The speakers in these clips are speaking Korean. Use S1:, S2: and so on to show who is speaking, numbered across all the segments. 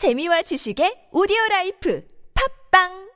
S1: 재미와 지식의 오디오 라이프. 팝빵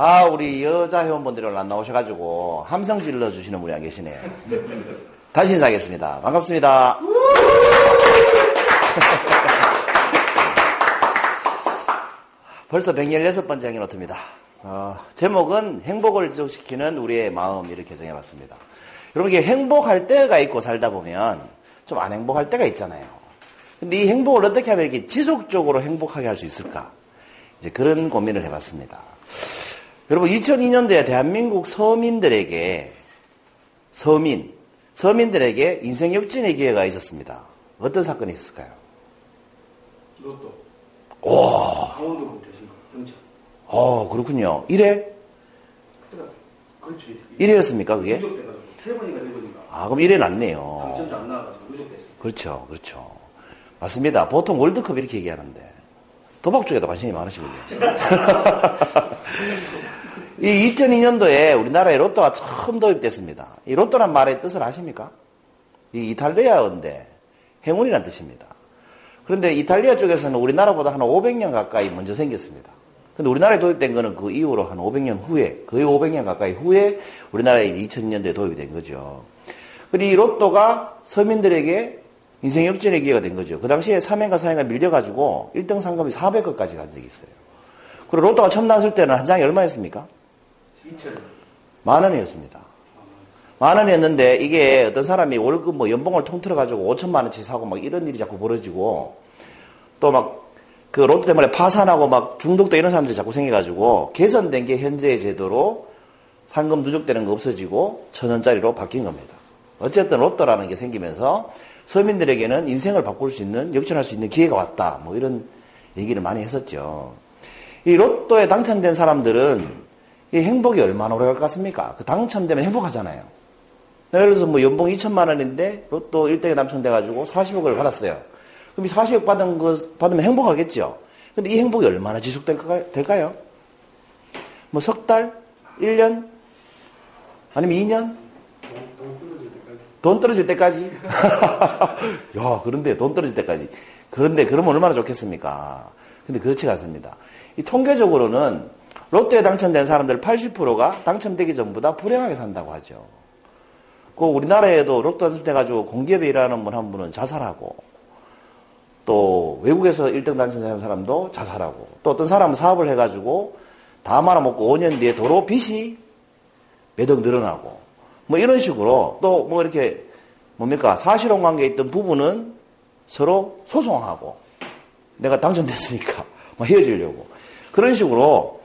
S2: 아, 우리 여자 회원분들이 안 나오셔가지고 함성 질러 주시는 분이 안 계시네요. 다시 인사하겠습니다. 반갑습니다. 벌써 116번째 행위 노트입니다. 어, 제목은 행복을 지속시키는 우리의 마음 이렇게 정해봤습니다. 여러분 이게 행복할 때가 있고 살다 보면 좀 안 행복할 때가 있잖아요. 근데 이 행복을 어떻게 하면 이렇게 지속적으로 행복하게 할 수 있을까? 이제 그런 고민을 해봤습니다. 여러분 2002년도에 대한민국 서민들에게 서민 서민들에게 인생 역전의 기회가 있었습니다. 어떤 사건이 있었을까요?
S3: 로또.
S2: 오,
S3: 강원도 대신 경찰.
S2: 어 그렇군요. 1회
S3: 그때가 그렇지.
S2: 1회였습니까 그게?
S3: 누적돼가지고 세 번이가 네 번인가.
S2: 아 그럼 1회 났네요.
S3: 당첨자 안 나와가지고 누적됐어.
S2: 그렇죠, 그렇죠. 맞습니다. 보통 월드컵 이렇게 얘기하는데 도박 쪽에도 관심이 많으시군요. 이 2002년도에 우리나라에 로또가 처음 도입됐습니다. 이 로또란 말의 뜻을 아십니까? 이 이탈리아어인데 행운이란 뜻입니다. 그런데 이탈리아 쪽에서는 우리나라보다 한 500년 가까이 먼저 생겼습니다. 근데 우리나라에 도입된 거는 그 이후로 한 500년 후에, 거의 500년 가까이 후에 우리나라에 2000년도에 도입이 된 거죠. 그리고 이 로또가 서민들에게 인생 역전의 기회가 된 거죠. 그 당시에 3행과 4행가 밀려가지고 1등 상금이 400억까지 간 적이 있어요. 그리고 로또가 처음 나왔을 때는 한 장이 얼마였습니까?
S3: 2천.
S2: 만 원이었습니다. 만 원이었는데 이게 어떤 사람이 월급 뭐 연봉을 통틀어 가지고 5천만 원치 사고 막 이런 일이 자꾸 벌어지고 또 막 그 로또 때문에 파산하고 막 중독도 이런 사람들이 자꾸 생겨가지고 개선된 게 현재의 제도로 상금 누적되는 거 없어지고 천 원짜리로 바뀐 겁니다. 어쨌든 로또라는 게 생기면서 서민들에게는 인생을 바꿀 수 있는 역전할 수 있는 기회가 왔다. 뭐 이런 얘기를 많이 했었죠. 이 로또에 당첨된 사람들은 이 행복이 얼마나 오래 갈 것 같습니까? 그 당첨되면 행복하잖아요. 예를 들어서 뭐 연봉 2천만 원인데 로또 1등에 당첨돼가지고 40억을 받았어요. 그럼 이 40억 받은 거, 받으면 행복하겠죠? 근데 이 행복이 얼마나 지속될까요? 뭐 석 달? 1년? 아니면 2년? 돈 떨어질 때까지? 야, 그런데 돈 떨어질 때까지. 그런데 그러면 얼마나 좋겠습니까? 근데 그렇지가 않습니다. 이 통계적으로는 로또에 당첨된 사람들 80%가 당첨되기 전보다 불행하게 산다고 하죠. 그 우리나라에도 로또 당첨돼가지고 공기업에 일하는 분 한 분은 자살하고 또 외국에서 1등 당첨된 사람도 자살하고 또 어떤 사람은 사업을 해가지고 다 말아먹고 5년 뒤에 도로 빚이 매덕 늘어나고 뭐 이런 식으로 또 뭐 이렇게 뭡니까 사실혼 관계에 있던 부부는 서로 소송하고 내가 당첨됐으니까 뭐 헤어지려고 그런 식으로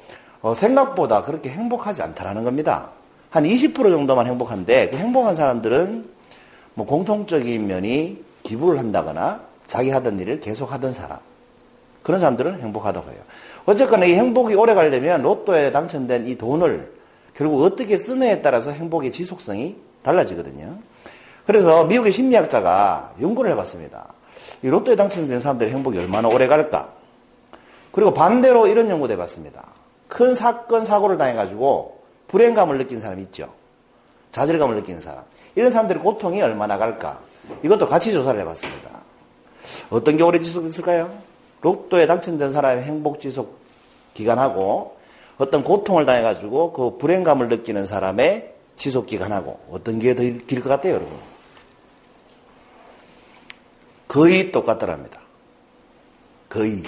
S2: 어, 생각보다 그렇게 행복하지 않다라는 겁니다. 한 20% 정도만 행복한데 그 행복한 사람들은 뭐 공통적인 면이 기부를 한다거나 자기 하던 일을 계속 하던 사람 그런 사람들은 행복하다고 해요. 어쨌거나 이 행복이 오래 가려면 로또에 당첨된 이 돈을 결국 어떻게 쓰느냐에 따라서 행복의 지속성이 달라지거든요. 그래서 미국의 심리학자가 연구를 해봤습니다. 이 로또에 당첨된 사람들의 행복이 얼마나 오래 갈까? 그리고 반대로 이런 연구도 해봤습니다. 큰 사건, 사고를 당해가지고 불행감을 느낀 사람 있죠. 좌절감을 느끼는 사람. 이런 사람들의 고통이 얼마나 갈까? 이것도 같이 조사를 해봤습니다. 어떤 게 오래 지속됐을까요? 로또에 당첨된 사람의 행복 지속 기간하고 어떤 고통을 당해가지고 그 불행감을 느끼는 사람의 지속 기간하고 어떤 게 더 길 것 같아요, 여러분? 거의 똑같더랍니다. 거의.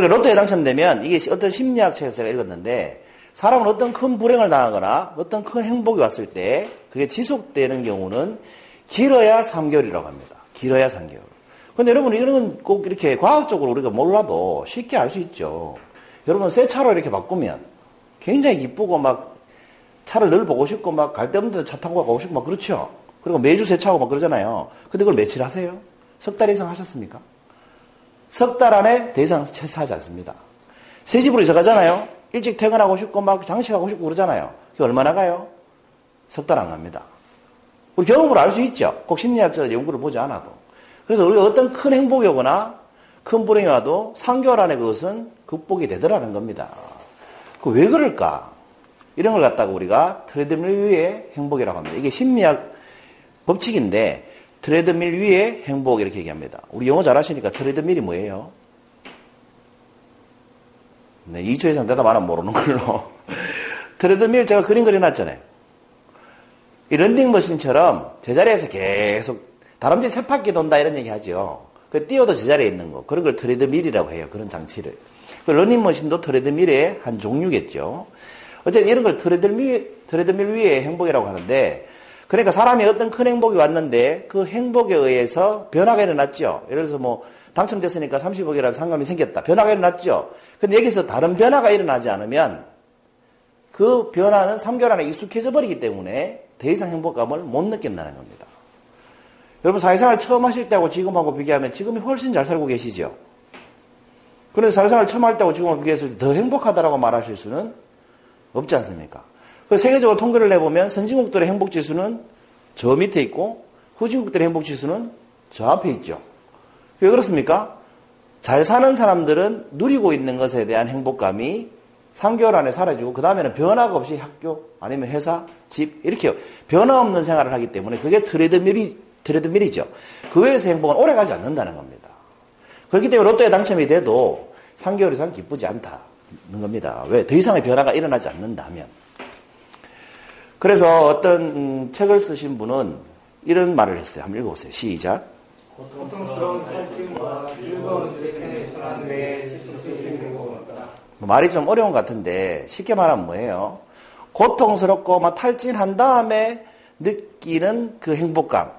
S2: 그러니까 로또에 당첨되면 이게 어떤 심리학 책에서 제가 읽었는데 사람은 어떤 큰 불행을 당하거나 어떤 큰 행복이 왔을 때 그게 지속되는 경우는 길어야 3개월이라고 합니다. 길어야 3개월. 근데 여러분 이런 꼭 이렇게 과학적으로 우리가 몰라도 쉽게 알 수 있죠. 여러분 새 차로 이렇게 바꾸면 굉장히 기쁘고 막 차를 늘 보고 싶고 막 갈 데 없는 데 차 타고 가고 싶고 막 그렇죠. 그리고 매주 새 차고 막 그러잖아요. 근데 그걸 며칠 하세요? 석 달 이상 하셨습니까? 석 달 안에 더 이상 채사하지 않습니다. 새 집으로 이사 가잖아요. 일찍 퇴근하고 싶고 막 장식하고 싶고 그러잖아요. 그게 얼마나 가요? 석 달 안 갑니다. 우리 경험으로 알 수 있죠. 꼭 심리학자들 연구를 보지 않아도. 그래서 우리가 어떤 큰 행복이 오거나 큰 불행이 와도 3개월 안에 그것은 극복이 되더라는 겁니다. 그 왜 그럴까? 이런 걸 갖다가 우리가 트레드밀 위의 행복이라고 합니다. 이게 심리학 법칙인데 트레드밀 위의 행복 이렇게 얘기합니다. 우리 영어 잘하시니까 트레드밀이 뭐예요? 네, 2초 이상 대답 안 하면 모르는 걸로. 트레드밀 제가 그림 그려놨잖아요. 이 런닝머신처럼 제자리에서 계속 다람쥐 쳇바퀴 돈다 이런 얘기 하죠. 그 뛰어도 제자리에 있는 거. 그런 걸 트레드밀이라고 해요. 그런 장치를. 그 런닝머신도 트레드밀의 한 종류겠죠. 어쨌든 이런 걸 트레드밀, 트레드밀 위의 행복이라고 하는데 그러니까 사람이 어떤 큰 행복이 왔는데 그 행복에 의해서 변화가 일어났죠. 예를 들어서 뭐 당첨됐으니까 30억이라는 상감이 생겼다. 변화가 일어났죠. 근데 여기서 다른 변화가 일어나지 않으면 그 변화는 3개월 안에 익숙해져 버리기 때문에 더 이상 행복감을 못 느낀다는 겁니다. 여러분 사회생활 처음 하실 때하고 지금하고 비교하면 지금이 훨씬 잘 살고 계시죠. 그런데 사회생활 처음 할 때하고 지금하고 비교해서 더 행복하다라고 말하실 수는 없지 않습니까? 세계적으로 통계를 내보면 선진국들의 행복 지수는 저 밑에 있고 후진국들의 행복 지수는 저 앞에 있죠. 왜 그렇습니까? 잘 사는 사람들은 누리고 있는 것에 대한 행복감이 3개월 안에 사라지고 그 다음에는 변화가 없이 학교 아니면 회사, 집 이렇게 변화 없는 생활을 하기 때문에 그게 트레드밀이 트레드밀이죠. 그 외에서 행복은 오래 가지 않는다는 겁니다. 그렇기 때문에 로또에 당첨이 돼도 3개월 이상 기쁘지 않다는 겁니다. 왜? 더 이상의 변화가 일어나지 않는다면. 그래서 어떤 음, 책을 쓰신 분은 이런 말을 했어요. 한번 읽어보세요. 시작.
S4: 고통스러운 탈진과 즐거운 세상의 순환 외에 지속적인 행복은 없다.
S2: 뭐 말이 좀 어려운 것 같은데 쉽게 말하면 뭐예요? 고통스럽고 막 탈진한 다음에 느끼는 그 행복감.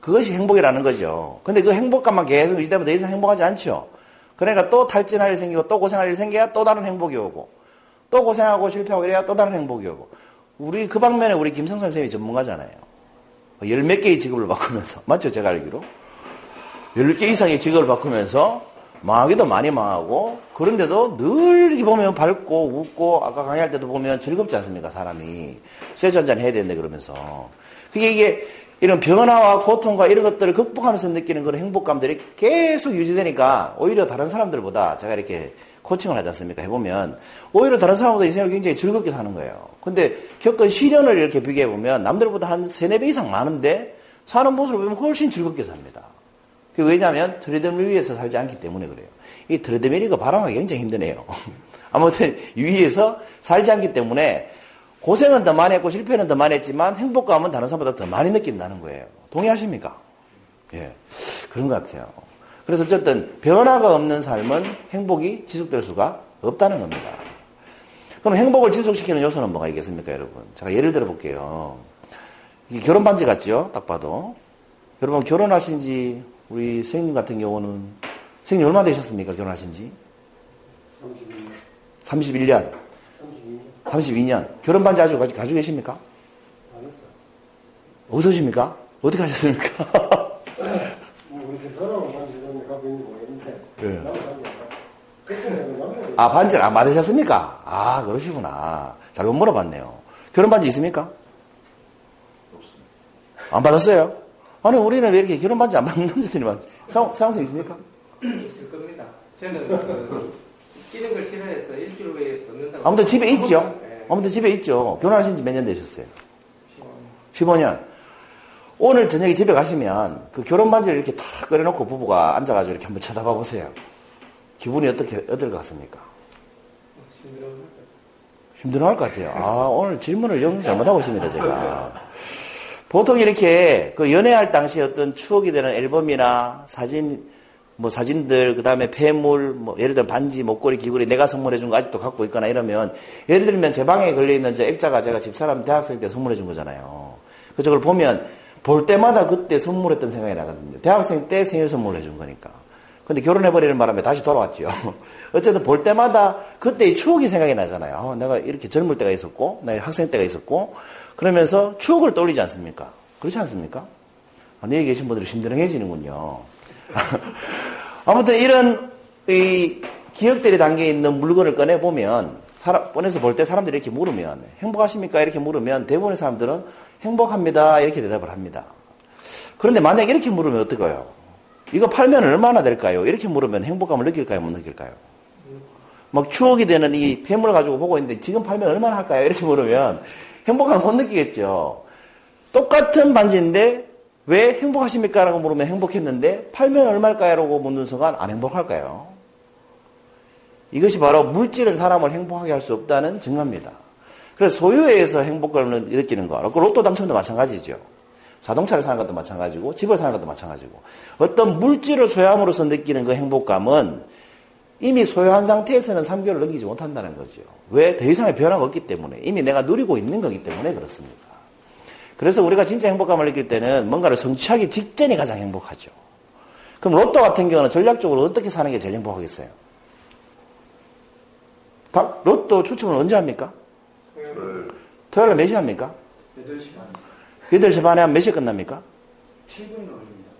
S2: 그것이 행복이라는 거죠. 근데 그 행복감만 계속 유지되면 더 이상 행복하지 않죠. 그러니까 또 탈진할 일 생기고 또 고생할 일 생겨야 또 다른 행복이 오고 또 고생하고 실패하고 이래야 또 다른 행복이 오고 우리 그 방면에 우리 김성 선생님이 전문가잖아요. 열 몇 개의 직업을 바꾸면서 맞죠? 제가 알기로. 열 개 이상의 직업을 바꾸면서 망하기도 많이 망하고 그런데도 늘 이렇게 보면 밝고 웃고 아까 강의할 때도 보면 즐겁지 않습니까? 사람이. 쇠주 한잔 해야 되는데 그러면서. 그게 이게 이런 변화와 고통과 이런 것들을 극복하면서 느끼는 그런 행복감들이 계속 유지되니까 오히려 다른 사람들보다 제가 이렇게 코칭을 하지 않습니까? 해보면 오히려 다른 사람보다 인생을 굉장히 즐겁게 사는 거예요. 근데 겪은 시련을 이렇게 비교해보면 남들보다 한 3, 4배 이상 많은데 사는 모습을 보면 훨씬 즐겁게 삽니다. 왜냐하면 트레드밀 위에서 살지 않기 때문에 그래요. 이 트레드밀이가 발언하기 굉장히 힘드네요. 아무튼 위에서 살지 않기 때문에 고생은 더 많이 했고 실패는 더 많이 했지만 행복감은 다른 사람보다 더 많이 느낀다는 거예요. 동의하십니까? 예. 그런 것 같아요. 그래서 어쨌든 변화가 없는 삶은 행복이 지속될 수가 없다는 겁니다. 그럼 행복을 지속시키는 요소는 뭐가 있겠습니까, 여러분? 제가 예를 들어 볼게요. 이게 결혼 반지 같죠? 딱 봐도. 여러분 결혼하신 지 우리 선생님 같은 경우는 선생님 얼마 되셨습니까? 결혼하신 지? 31년. 31년. 32년. 결혼 반지 아주 가지고 계십니까? 어디서십니까? 어떻게 하셨습니까? 예. 아, 반지를 안 받으셨습니까? 아, 그러시구나. 잘못 물어봤네요. 결혼 반지 있습니까? 안 받았어요? 아니, 우리는 왜 이렇게 결혼 반지 안 받는 남자들이 많지? 사용성 있습니까?
S4: 있을 겁니다. 저는 그 끼는 걸 싫어해서 일주일 후에 얻는다고.
S2: 아무튼 집에 있죠?
S4: 네.
S2: 아무튼 집에 있죠. 결혼하신 지 몇 년 되셨어요? 15년. 오늘 저녁에 집에 가시면 그 결혼 반지를 이렇게 탁 꺼내놓고 부부가 앉아가지고 이렇게 한번 쳐다봐 보세요. 기분이 어떻게, 어떨 것 같습니까? 힘들어할 것 같아요. 아, 오늘 질문을 영 잘못하고 있습니다, 제가. 보통 이렇게 그 연애할 당시 어떤 추억이 되는 앨범이나 사진, 뭐 사진들, 그 다음에 폐물, 뭐 예를 들면 반지, 목걸이, 귀걸이 내가 선물해 준 거 아직도 갖고 있거나 이러면 예를 들면 제 방에 걸려있는 저 액자가 제가 집사람 대학생 때 선물해 준 거잖아요. 그래서 그걸 보면 볼 때마다 그때 선물했던 생각이 나거든요. 대학생 때 생일 선물을 해준 거니까. 근데 결혼해버리는 바람에 다시 돌아왔죠. 어쨌든 볼 때마다 그때의 추억이 생각이 나잖아요. 어, 내가 이렇게 젊을 때가 있었고, 내가 학생 때가 있었고, 그러면서 추억을 떠올리지 않습니까? 그렇지 않습니까? 아, 여기 계신 분들이 심드렁해지는군요. 아무튼 이런 이 기억들이 담겨 있는 물건을 꺼내 보면, 사람, 꺼내서 볼 때 사람들이 이렇게 물으면, 행복하십니까? 이렇게 물으면 대부분의 사람들은 행복합니다. 이렇게 대답을 합니다. 그런데 만약에 이렇게 물으면 어떨까요? 이거 팔면 얼마나 될까요? 이렇게 물으면 행복감을 느낄까요? 못 느낄까요? 막 추억이 되는 이 폐물을 가지고 보고 있는데 지금 팔면 얼마나 할까요? 이렇게 물으면 행복감을 못 느끼겠죠. 똑같은 반지인데 왜 행복하십니까? 라고 물으면 행복했는데 팔면 얼마일까요? 라고 묻는 순간 안 행복할까요? 이것이 바로 물질은 사람을 행복하게 할 수 없다는 증거입니다. 그래서 소유에 의해서 행복감을 느끼는 거. 그 로또 당첨도 마찬가지죠. 자동차를 사는 것도 마찬가지고 집을 사는 것도 마찬가지고 어떤 물질을 소유함으로써 느끼는 그 행복감은 이미 소유한 상태에서는 3개월을 넘기지 못한다는 거죠. 왜? 더 이상의 변화가 없기 때문에 이미 내가 누리고 있는 거기 때문에 그렇습니다. 그래서 우리가 진짜 행복감을 느낄 때는 뭔가를 성취하기 직전이 가장 행복하죠. 그럼 로또 같은 경우는 전략적으로 어떻게 사는 게 제일 행복하겠어요? 로또 추첨을 언제 합니까? 토요일 날몇 시 합니까?
S3: 8시 반.
S2: 8시 반에 하면 몇 시에 끝납니까?
S3: 7분인가 걸립니다.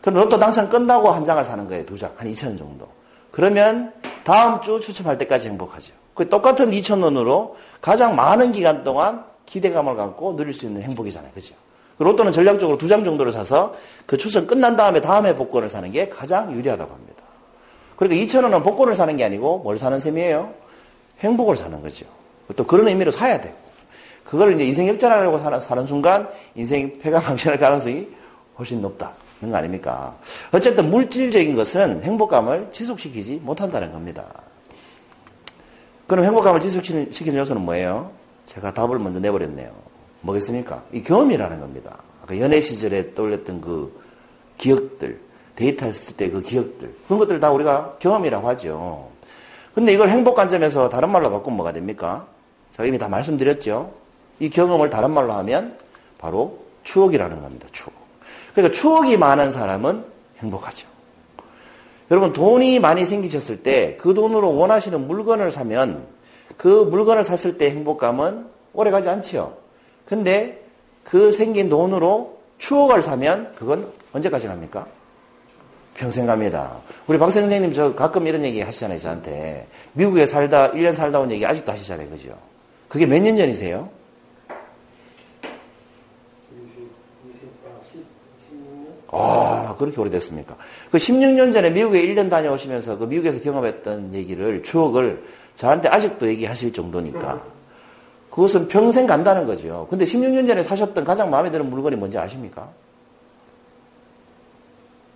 S2: 그럼 로또 당첨 끝나고 한 장을 사는 거예요. 두 장. 한 2천원 정도. 그러면 다음 주 추첨할 때까지 행복하죠. 그 똑같은 2천원으로 가장 많은 기간 동안 기대감을 갖고 누릴 수 있는 행복이잖아요. 그죠? 로또는 전략적으로 두 장 정도를 사서 그 추첨 끝난 다음에 다음에 복권을 사는 게 가장 유리하다고 합니다. 그러니까 2천원은 복권을 사는 게 아니고 뭘 사는 셈이에요? 행복을 사는 거죠. 또 그런 의미로 사야 되고. 그걸 이제 인생 역전하려고 사는, 사는 순간 인생 폐가 망신할 가능성이 훨씬 높다는 거 아닙니까? 어쨌든 물질적인 것은 행복감을 지속시키지 못한다는 겁니다. 그럼 행복감을 지속시키는 요소는 뭐예요? 제가 답을 먼저 내버렸네요. 뭐겠습니까? 이 경험이라는 겁니다. 아까 연애 시절에 떠올렸던 그 기억들, 데이트 했을 때 그 기억들, 그런 것들 다 우리가 경험이라고 하죠. 근데 이걸 행복 관점에서 다른 말로 바꾸면 뭐가 됩니까? 제가 이미 다 말씀드렸죠. 이 경험을 다른 말로 하면 바로 추억이라는 겁니다. 추억. 그러니까 추억이 많은 사람은 행복하죠. 여러분 돈이 많이 생기셨을 때 그 돈으로 원하시는 물건을 사면 그 물건을 샀을 때 행복감은 오래 가지 않지요. 근데 그 생긴 돈으로 추억을 사면 그건 언제까지 갑니까? 평생 갑니다. 우리 박 선생님 저 가끔 이런 얘기 하시잖아요, 저한테. 미국에 살다, 1년 살다 온 얘기 아직도 하시잖아요, 그죠? 그게 몇 년 전이세요? 아, 그렇게 오래됐습니까? 그 16년 전에 미국에 1년 다녀오시면서 그 미국에서 경험했던 얘기를, 추억을 저한테 아직도 얘기하실 정도니까. 그것은 평생 간다는 거죠. 근데 16년 전에 사셨던 가장 마음에 드는 물건이 뭔지 아십니까?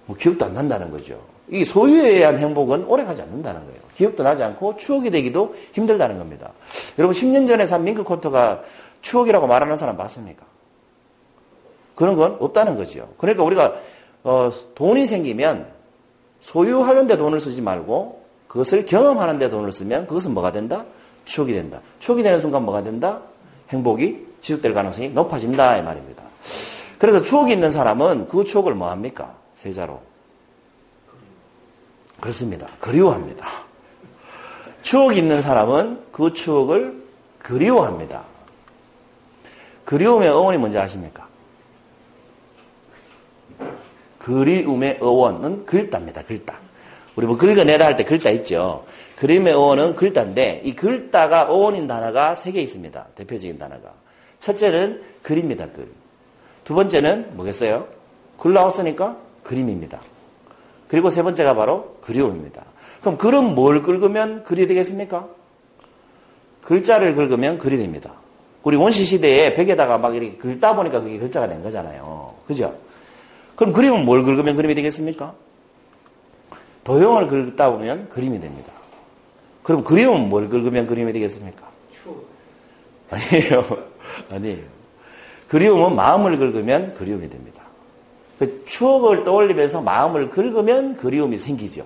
S2: 뭐 기억도 안 난다는 거죠. 이 소유에 의한 행복은 오래 가지 않는다는 거예요. 기억도 나지 않고 추억이 되기도 힘들다는 겁니다. 여러분 10년 전에 산 밍크 코트가 추억이라고 말하는 사람 봤습니까? 그런 건 없다는 거죠. 그러니까 우리가 어, 돈이 생기면 소유하는데 돈을 쓰지 말고 그것을 경험하는데 돈을 쓰면 그것은 뭐가 된다? 추억이 된다. 추억이 되는 순간 뭐가 된다? 행복이 지속될 가능성이 높아진다 이 말입니다. 그래서 추억이 있는 사람은 그 추억을 뭐 합니까? 세자로. 그렇습니다. 그리워합니다. 추억이 있는 사람은 그 추억을 그리워합니다. 그리움의 어원이 뭔지 아십니까? 그리움의 어원은 글자입니다. 글자. 우리 뭐 긁어내라 할 때 글자 있죠. 그림의 어원은 글자인데 이 글자가 어원인 단어가 세 개 있습니다. 대표적인 단어가. 첫째는 글입니다. 글. 두 번째는 뭐겠어요? 글 나왔으니까 그림입니다. 그리고 세 번째가 바로 그리움입니다. 그럼 글은 뭘 긁으면 글이 되겠습니까? 글자를 긁으면 글이 됩니다. 우리 원시 시대에 벽에다가 막 이렇게 긁다 보니까 그게 글자가 된 거잖아요. 그죠? 그럼 그림은 뭘 긁으면 그림이 되겠습니까? 도형을 긁다 보면 그림이 됩니다. 그럼 그림은 뭘 긁으면 그림이 되겠습니까? 아니에요. 아니에요. 그리움은 마음을 긁으면 그리움이 됩니다. 그 추억을 떠올리면서 마음을 긁으면 그리움이 생기죠.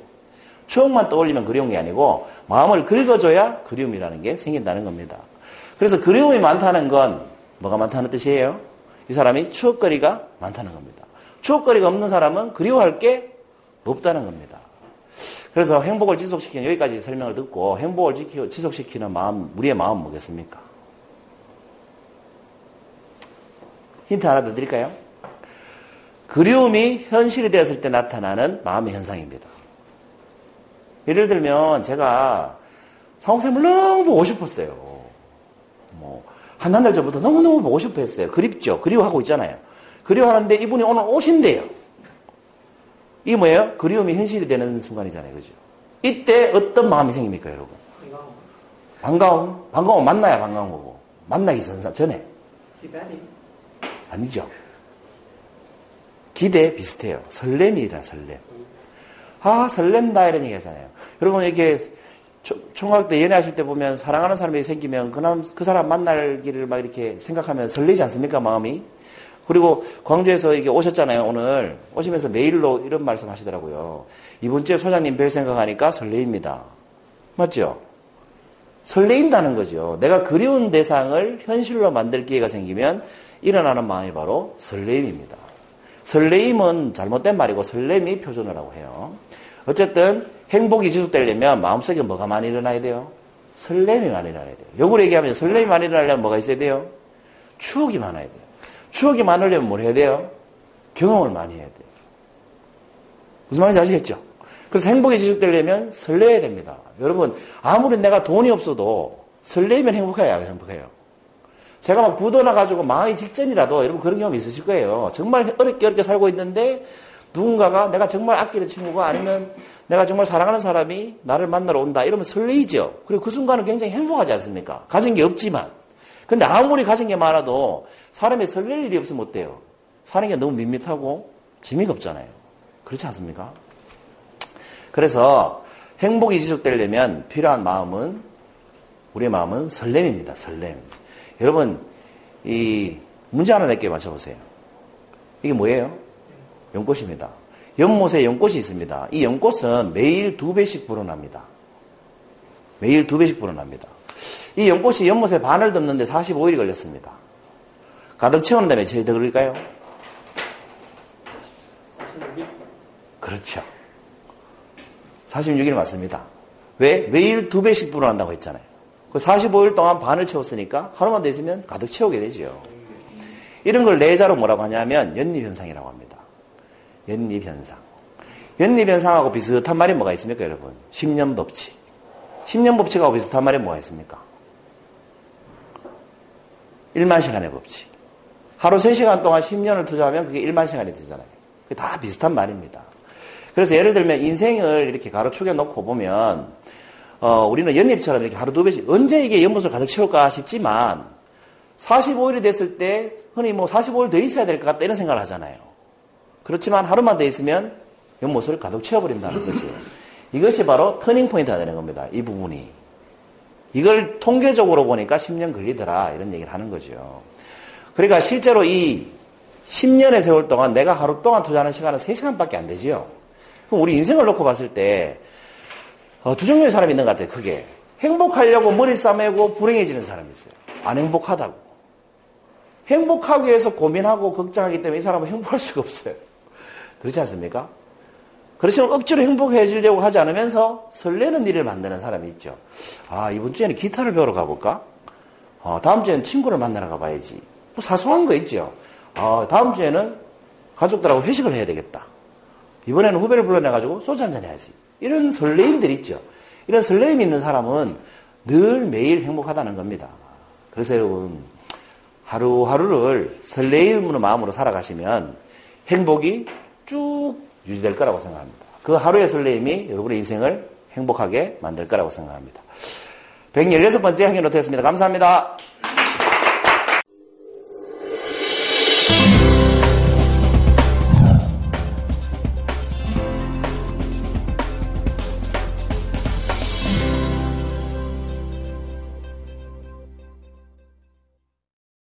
S2: 추억만 떠올리면 그리운 게 아니고 마음을 긁어줘야 그리움이라는 게 생긴다는 겁니다. 그래서 그리움이 많다는 건 뭐가 많다는 뜻이에요? 이 사람이 추억거리가 많다는 겁니다. 추억거리가 없는 사람은 그리워할 게 없다는 겁니다. 그래서 행복을 지속시키는 여기까지 설명을 듣고 행복을 지속시키는 마음, 우리의 마음은 뭐겠습니까? 힌트 하나 더 드릴까요? 그리움이 현실이 되었을 때 나타나는 마음의 현상입니다. 예를 들면 제가 상옥쌤을 너무 보고 싶었어요. 뭐 한한 달 전부터 너무너무 보고 싶어 했어요. 그립죠. 그리워하고 있잖아요. 그리워하는데 이분이 오늘 오신대요. 이게 뭐예요? 그리움이 현실이 되는 순간이잖아요. 그죠? 이때 어떤 마음이 생깁니까, 여러분? 반가움? 반가움 만나야 반가운 거고. 만나기 전, 전에.
S4: 기다림.
S2: 아니죠. 기대 비슷해요. 설렘이라 설렘. 아, 설렘다 이런 얘기 하잖아요. 여러분 이렇게 초- 총각 때 연애하실 때 보면 사랑하는 사람이 생기면 그, 남, 그 사람 만날기를 막 이렇게 생각하면 설레지 않습니까, 마음이? 그리고 광주에서 이게 오셨잖아요, 오늘. 오시면서 메일로 이런 말씀 하시더라고요. 이번 주에 소장님 뵐 생각하니까 설레입니다. 맞죠? 설레인다는 거죠. 내가 그리운 대상을 현실로 만들 기회가 생기면 일어나는 마음이 바로 설레임입니다. 설레임은 잘못된 말이고 설렘이 표준어라고 해요. 어쨌든 행복이 지속되려면 마음속에 뭐가 많이 일어나야 돼요? 설렘이 많이 일어나야 돼요. 역으로 얘기하면 설렘이 많이 일어나려면 뭐가 있어야 돼요? 추억이 많아야 돼요. 추억이 많으려면 뭘 해야 돼요? 경험을 많이 해야 돼요. 무슨 말인지 아시겠죠? 그래서 행복이 지속되려면 설레야 됩니다. 여러분, 아무리 내가 돈이 없어도 설레면 행복해야 행복해요. 제가 막 부도나 가지고 망하기 직전이라도 여러분 그런 경험 있으실 거예요. 정말 어렵게 어렵게 살고 있는데 누군가가 내가 정말 아끼는 친구가 아니면 내가 정말 사랑하는 사람이 나를 만나러 온다 이러면 설레이죠. 그리고 그 순간은 굉장히 행복하지 않습니까? 가진 게 없지만. 근데 아무리 가진 게 많아도 사람이 설렐 일이 없으면 어때요? 사는 게 너무 밋밋하고 재미가 없잖아요. 그렇지 않습니까? 그래서 행복이 지속되려면 필요한 마음은 우리의 마음은 설렘입니다. 설렘. 여러분 이 문제 하나 내게 맞춰보세요. 이게 뭐예요? 연꽃입니다. 연못에 연꽃이 있습니다. 이 연꽃은 매일 두 배씩 불어납니다. 매일 두 배씩 불어납니다. 이 연꽃이 연못에 반을 덮는데 45일이 걸렸습니다. 가득 채우는 다음에 제일 더 걸릴까요?
S4: 46일.
S2: 그렇죠. 46일 맞습니다. 왜? 매일 두 배씩 불어난다고 했잖아요. 그 45일 동안 반을 채웠으니까 하루만 더 있으면 가득 채우게 되죠. 이런 걸 내자로 뭐라고 하냐면 연립현상이라고 합니다. 연립현상. 연립현상하고 비슷한 말이 뭐가 있습니까, 여러분? 10년 법칙. 10년 법칙하고 비슷한 말이 뭐가 있습니까? 1만 시간의 법칙. 하루 3시간 동안 10년을 투자하면 그게 1만 시간이 되잖아요. 그게 다 비슷한 말입니다. 그래서 예를 들면 인생을 이렇게 가로축에 놓고 보면 어, 우리는 연잎처럼 이렇게 하루 두 배씩 언제 이게 연못을 가득 채울까 싶지만 45일이 됐을 때 흔히 뭐 45일 더 있어야 될 것 같다 이런 생각을 하잖아요. 그렇지만 하루만 더 있으면 연못을 가득 채워버린다는 거죠. 이것이 바로 터닝 포인트가 되는 겁니다. 이 부분이. 이걸 통계적으로 보니까 10년 걸리더라 이런 얘기를 하는 거죠. 그러니까 실제로 이 10년의 세월 동안 내가 하루 동안 투자하는 시간은 3시간밖에 안 되지요. 그럼 우리 인생을 놓고 봤을 때, 어, 두 종류의 사람이 있는 것 같아요, 크게. 행복하려고 머리 싸매고 불행해지는 사람이 있어요. 안 행복하다고. 행복하기 위해서 고민하고 걱정하기 때문에 이 사람은 행복할 수가 없어요. 그렇지 않습니까? 그렇지만 억지로 행복해지려고 하지 않으면서 설레는 일을 만드는 사람이 있죠. 아, 이번 주에는 기타를 배우러 가볼까? 어, 다음 주에는 친구를 만나러 가봐야지. 뭐 사소한 거 있죠. 어, 다음 주에는 가족들하고 회식을 해야 되겠다. 이번에는 후배를 불러내가지고 소주 한잔 해야지. 이런 설레임들 있죠. 이런 설레임 있는 사람은 늘 매일 행복하다는 겁니다. 그래서 여러분, 하루하루를 설레임으로 마음으로 살아가시면 행복이 쭉 유지될 거라고 생각합니다. 그 하루의 설레임이 여러분의 인생을 행복하게 만들 거라고 생각합니다. 116번째 행위 노트였습니다. 감사합니다.